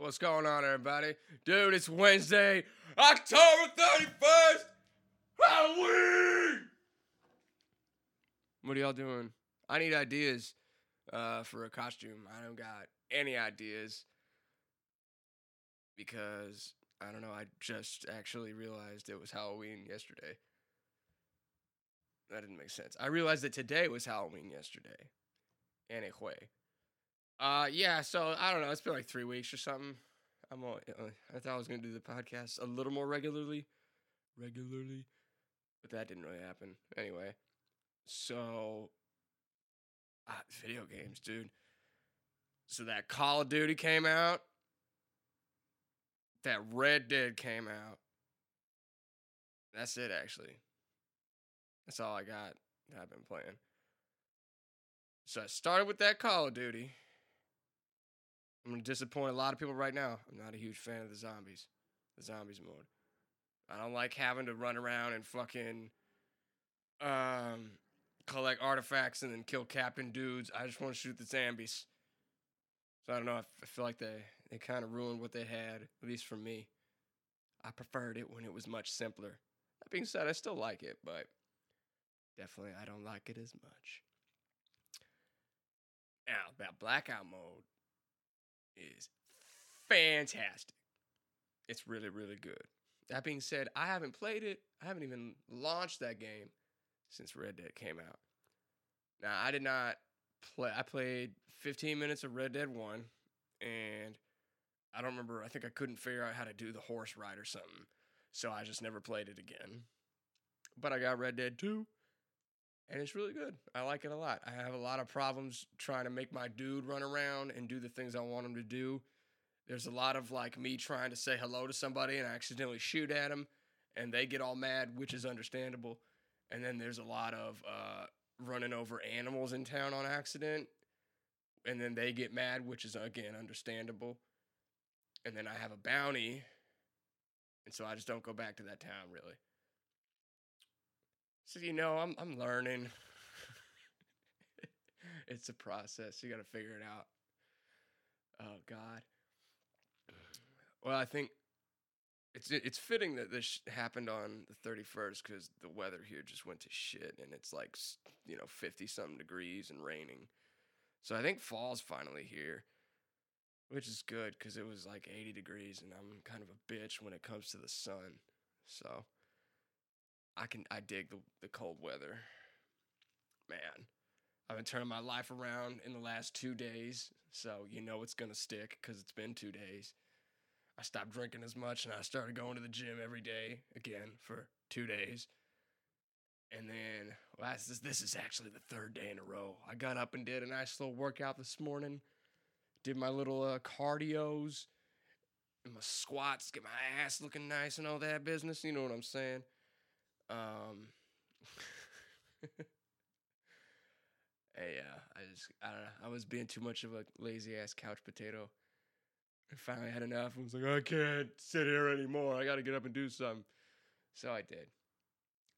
What's going on, everybody? Dude, it's Wednesday, October 31st, Halloween! What are y'all doing? I need ideas uh, for a costume. I don't got any ideas because I don't know. I just actually realized it was Halloween yesterday. That didn't make sense. I realized that today was Halloween yesterday. Anyway. Uh, yeah, so I don't know. It's been like three weeks or something. I'm all, uh, I thought I was to do the podcast a little more regularly. Regularly. But that didn't really happen. Anyway. So, uh, video games, dude. So that Call of Duty came out. That Red Dead came out. That's it, actually. That's all I got that I've been playing. So I started with that Call of Duty. I'm gonna disappoint a lot of people right now. I'm not a huge fan of the zombies, the zombies mode. I don't like having to run around and fucking um, collect artifacts and then kill captain dudes. I just want to shoot the zombies. So I don't know. I, I feel like they they kind of ruined what they had, at least for me. I preferred it when it was much simpler. That being said, I still like it, but definitely I don't like it as much. Now, that blackout mode is fantastic. It's really, really good. That being said, I haven't played it. I haven't even launched that game since Red Dead came out. Now, I did not play. I played 15 minutes of Red Dead 1, and I don't remember. I think I couldn't figure out how to do the horse ride or something. So I just never played it again. But I got Red Dead 2, and it's really good. I like it a lot. I have a lot of problems trying to make my dude run around and do the things I want him to do. There's a lot of like me trying to say hello to somebody and I accidentally shoot at them and they get all mad, which is understandable. And then there's a lot of uh, running over animals in town on accident and then they get mad, which is again understandable. And then I have a bounty, and so I just don't go back to that town really. So you know, I'm I'm learning. it's a process. You got to figure it out. Oh God. Well, I think it's it's fitting that this happened on the 31st because the weather here just went to shit, and it's like you know 50 something degrees and raining. So I think fall's finally here, which is good because it was like 80 degrees, and I'm kind of a bitch when it comes to the sun. So. I can I dig the the cold weather. Man, I've been turning my life around in the last two days, so you know it's gonna stick because it's been two days. I stopped drinking as much and I started going to the gym every day again for two days. And then well, this, is, this is actually the third day in a row. I got up and did a nice little workout this morning. Did my little uh, cardios and my squats, get my ass looking nice and all that business. You know what I'm saying? Um, hey, yeah, I just, I don't know. I was being too much of a lazy ass couch potato. I finally had enough. I was like, I can't sit here anymore. I got to get up and do something. So I did.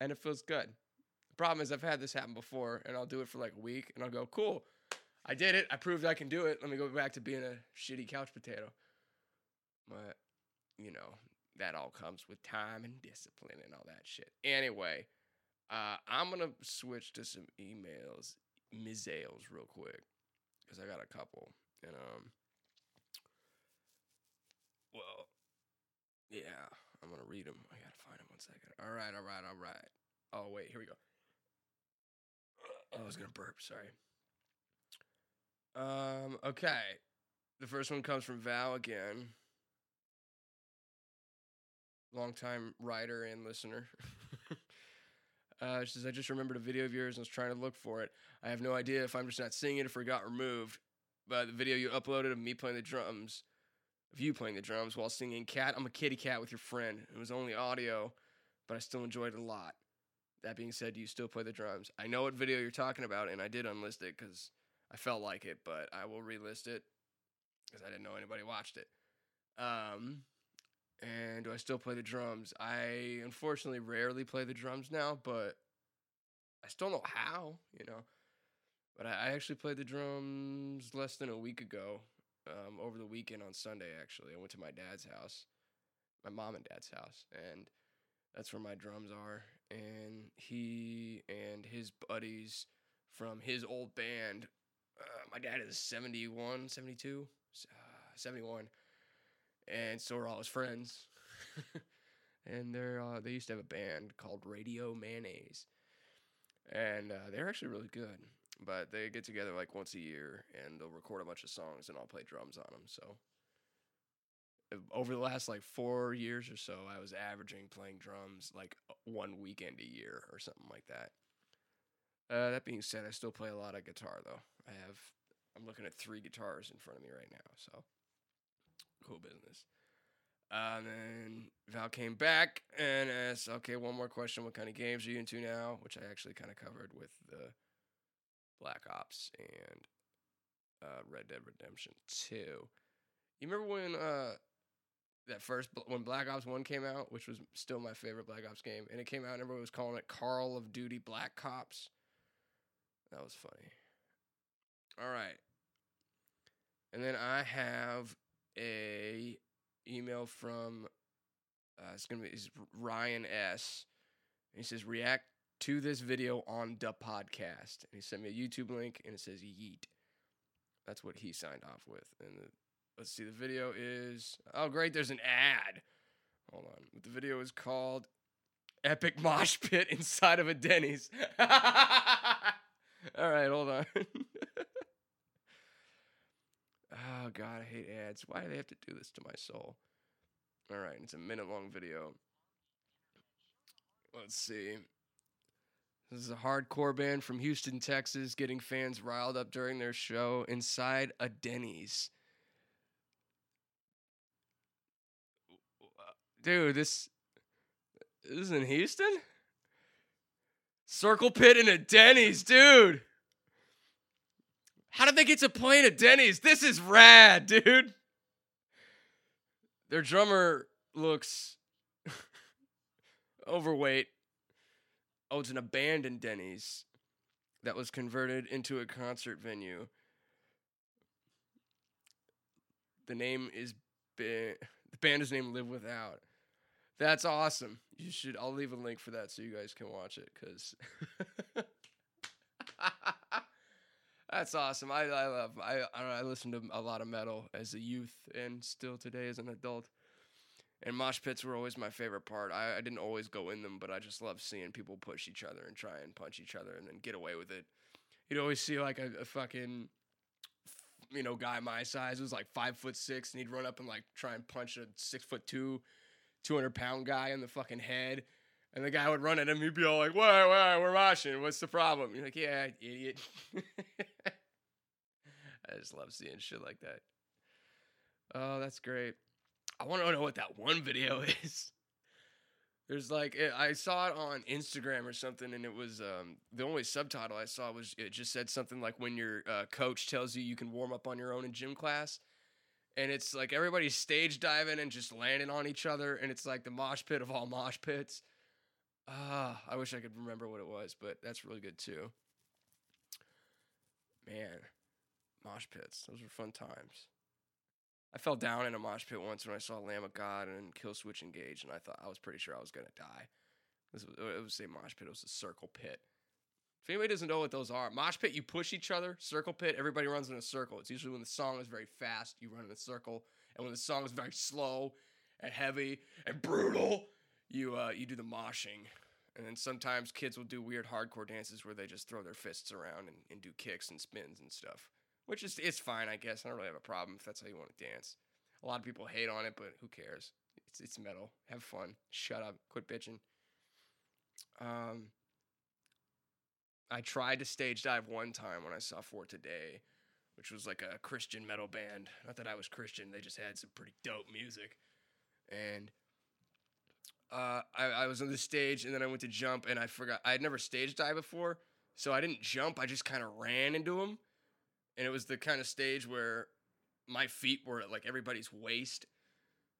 And it feels good. The problem is, I've had this happen before, and I'll do it for like a week, and I'll go, cool. I did it. I proved I can do it. Let me go back to being a shitty couch potato. But, you know, that all comes with time and discipline and all that shit. Anyway, uh, I'm gonna switch to some emails, misales, real quick, because I got a couple, and um, well, yeah, I'm gonna read them. I gotta find them one second. All right, all right, all right. Oh wait, here we go. Oh, I was gonna burp. Sorry. Um. Okay. The first one comes from Val again longtime writer and listener. uh, she says, I just remembered a video of yours and was trying to look for it. I have no idea if I'm just not seeing it if it got removed. But the video you uploaded of me playing the drums, of you playing the drums while singing Cat, I'm a kitty cat with your friend. It was only audio, but I still enjoyed it a lot. That being said, do you still play the drums? I know what video you're talking about, and I did unlist it because I felt like it, but I will relist it because I didn't know anybody watched it. Um, and do I still play the drums? I unfortunately rarely play the drums now, but I still know how, you know. But I, actually played the drums less than a week ago, um, over the weekend on Sunday. Actually, I went to my dad's house, my mom and dad's house, and that's where my drums are. And he and his buddies from his old band. Uh, my dad is 71, 72, uh, 71, and so are all his friends. and they're uh, they used to have a band called Radio Mayonnaise, and uh, they're actually really good. But they get together like once a year, and they'll record a bunch of songs, and I'll play drums on them. So over the last like four years or so, I was averaging playing drums like one weekend a year or something like that. Uh, that being said, I still play a lot of guitar though. I have I'm looking at three guitars in front of me right now, so cool business. Uh, and then Val came back and asked, "Okay, one more question. What kind of games are you into now?" Which I actually kind of covered with the Black Ops and uh, Red Dead Redemption Two. You remember when uh, that first when Black Ops One came out, which was still my favorite Black Ops game, and it came out, and everyone was calling it Carl of Duty Black Cops. That was funny. All right, and then I have a email from uh, it's gonna be it's Ryan S. And he says react to this video on the podcast, and he sent me a YouTube link, and it says yeet. That's what he signed off with, and the, let's see, the video is oh great, there's an ad. Hold on, the video is called "Epic Mosh Pit Inside of a Denny's." All right, hold on. oh god, I hate ads. Why do they have to do this to my soul? All right, it's a minute long video. Let's see. This is a hardcore band from Houston, Texas, getting fans riled up during their show inside a Denny's. Dude, this, this is in Houston? Circle pit in a Denny's, dude. How did they get to play in a Denny's? This is rad, dude. Their drummer looks overweight. Oh, it's an abandoned Denny's that was converted into a concert venue. The name is ba- the band is named Live Without. That's awesome. You should. I'll leave a link for that so you guys can watch it because that's awesome. I I love. I I, I listened to a lot of metal as a youth and still today as an adult. And mosh pits were always my favorite part. I, I didn't always go in them, but I just love seeing people push each other and try and punch each other and then get away with it. You'd always see like a, a fucking, you know, guy my size was like five foot six, and he'd run up and like try and punch a six foot two, two hundred pound guy in the fucking head. And the guy would run at him. He'd be all like, "Why, why, we're moshing. What's the problem?" You're like, "Yeah, idiot." I just love seeing shit like that. Oh, that's great. I want to know what that one video is. There's like I saw it on Instagram or something, and it was um, the only subtitle I saw was it just said something like when your uh, coach tells you you can warm up on your own in gym class, and it's like everybody's stage diving and just landing on each other, and it's like the mosh pit of all mosh pits. Ah, I wish I could remember what it was, but that's really good too. Man, mosh pits, those were fun times. I fell down in a mosh pit once when I saw Lamb of God and Killswitch Engage, and I thought I was pretty sure I was gonna die. This was, it was a mosh pit. It was a circle pit. If anybody doesn't know what those are, mosh pit, you push each other. Circle pit, everybody runs in a circle. It's usually when the song is very fast, you run in a circle, and when the song is very slow and heavy and brutal, you uh, you do the moshing. And then sometimes kids will do weird hardcore dances where they just throw their fists around and, and do kicks and spins and stuff which is it's fine, I guess. I don't really have a problem if that's how you want to dance. A lot of people hate on it, but who cares? It's it's metal. Have fun. Shut up. Quit bitching. Um, I tried to stage dive one time when I saw For Today, which was like a Christian metal band. Not that I was Christian, they just had some pretty dope music. And uh, I, I was on the stage and then I went to jump and I forgot I had never stage dive before, so I didn't jump. I just kind of ran into him and it was the kind of stage where my feet were at like everybody's waist.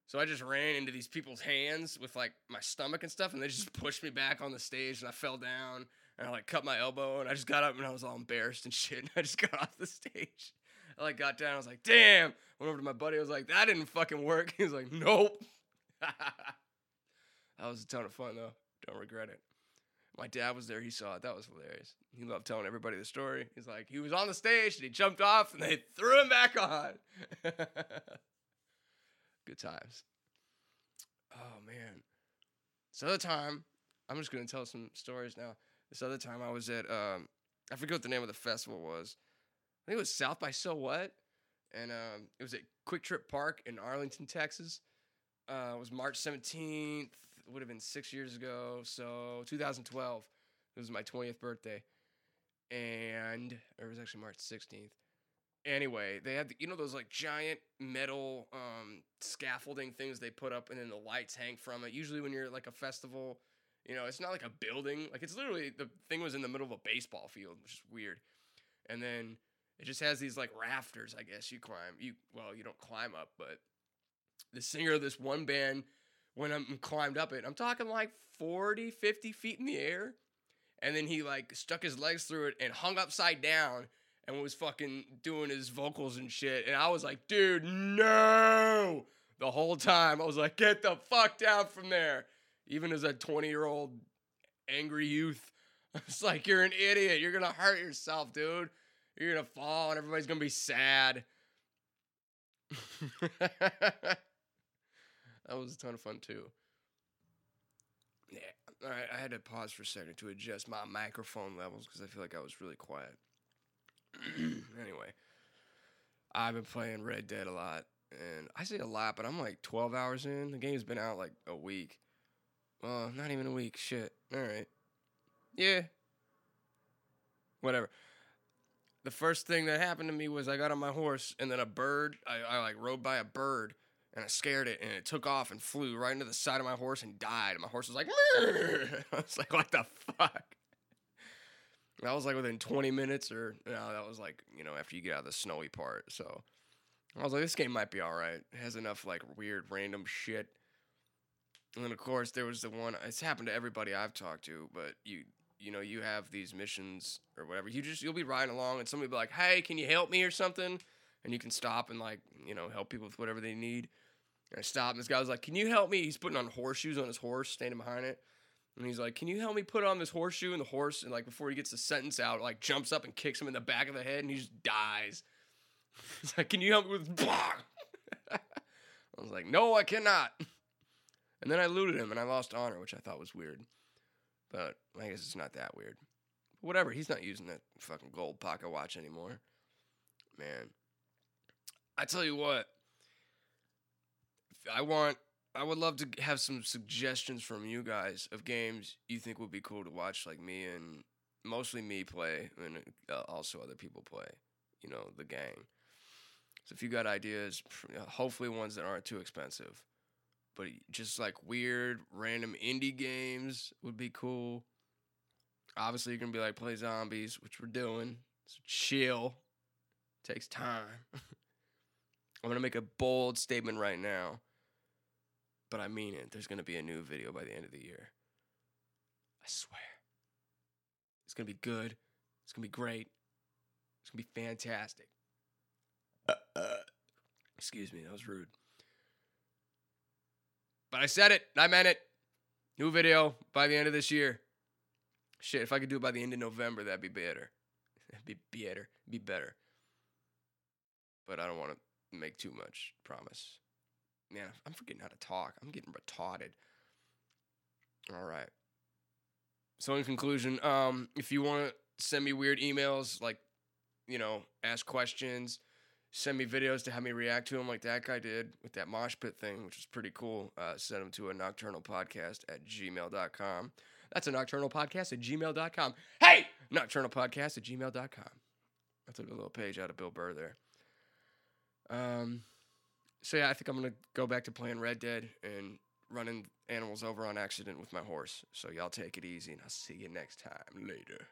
So I just ran into these people's hands with like my stomach and stuff, and they just pushed me back on the stage, and I fell down, and I like cut my elbow, and I just got up, and I was all embarrassed and shit, and I just got off the stage. I like got down. I was like, damn. Went over to my buddy. I was like, that didn't fucking work. He was like, nope. That was a ton of fun though. Don't regret it. My dad was there. He saw it. That was hilarious. He loved telling everybody the story. He's like, he was on the stage and he jumped off and they threw him back on. Good times. Oh man. This other time, I'm just gonna tell some stories now. This other time I was at um, I forget what the name of the festival was. I think it was South by So What, and um, it was at QuikTrip Park in Arlington, Texas. Uh, it was March 17th. Would have been six years ago, so 2012. It was my 20th birthday, and or it was actually March 16th. Anyway, they had the, you know those like giant metal um, scaffolding things they put up, and then the lights hang from it. Usually, when you're at like a festival, you know, it's not like a building. Like it's literally the thing was in the middle of a baseball field, which is weird. And then it just has these like rafters, I guess you climb. You well, you don't climb up, but the singer of this one band when I'm climbed up it, I'm talking like 40, 50 feet in the air. And then he like stuck his legs through it and hung upside down and was fucking doing his vocals and shit. And I was like, dude, no. The whole time I was like, get the fuck down from there. Even as a 20 year old angry youth, I was like, you're an idiot. You're going to hurt yourself, dude. You're going to fall and everybody's going to be sad. that was a ton of fun too. Yeah. All right. I had to pause for a second to adjust my microphone levels because I feel like I was really quiet. anyway, I've been playing Red Dead a lot. And I say a lot, but I'm like 12 hours in. The game's been out like a week. Well, not even a week. Shit. All right. Yeah. Whatever. The first thing that happened to me was I got on my horse and then a bird, I, I like rode by a bird and I scared it and it took off and flew right into the side of my horse and died. And my horse was like, I was like, what the fuck? That was like within 20 minutes, or no, that was like, you know, after you get out of the snowy part. So I was like, this game might be all right. It has enough like weird, random shit. And then of course there was the one. It's happened to everybody I've talked to, but you, you know, you have these missions or whatever. You just you'll be riding along, and somebody will be like, "Hey, can you help me or something?" And you can stop and like, you know, help people with whatever they need. And I stop, and this guy was like, "Can you help me?" He's putting on horseshoes on his horse, standing behind it. And he's like, "Can you help me put on this horseshoe?" And the horse, and like before he gets the sentence out, like jumps up and kicks him in the back of the head, and he just dies. He's like, "Can you help me with?" I was like, "No, I cannot." And then I looted him, and I lost honor, which I thought was weird. But I guess it's not that weird. Whatever. He's not using that fucking gold pocket watch anymore. Man, I tell you what. I want I would love to have some suggestions from you guys of games you think would be cool to watch, like me and mostly me play, and uh, also other people play. You know, the gang. So if you got ideas, hopefully ones that aren't too expensive, but just like weird, random indie games would be cool. Obviously, you're gonna be like play zombies, which we're doing. So chill. Takes time. I'm gonna make a bold statement right now but I mean it. There's going to be a new video by the end of the year. I swear. It's going to be good. It's going to be great. It's going to be fantastic. Uh, uh, excuse me, that was rude. But I said it. I meant it. New video by the end of this year. Shit, if I could do it by the end of November, that'd be better. That'd be better. Be better. But I don't want to make too much promise man, I'm forgetting how to talk. I'm getting retarded. All right. So in conclusion, um, if you want to send me weird emails, like, you know, ask questions, send me videos to have me react to them like that guy did with that mosh pit thing, which was pretty cool. Uh, send them to a nocturnal podcast at gmail.com. That's a nocturnal podcast at gmail.com. Hey! Nocturnal podcast at gmail.com. I took a little page out of Bill Burr there. Um, so yeah, I think I'm gonna go back to playing Red Dead and running animals over on accident with my horse. So y'all take it easy, and I'll see you next time. Later.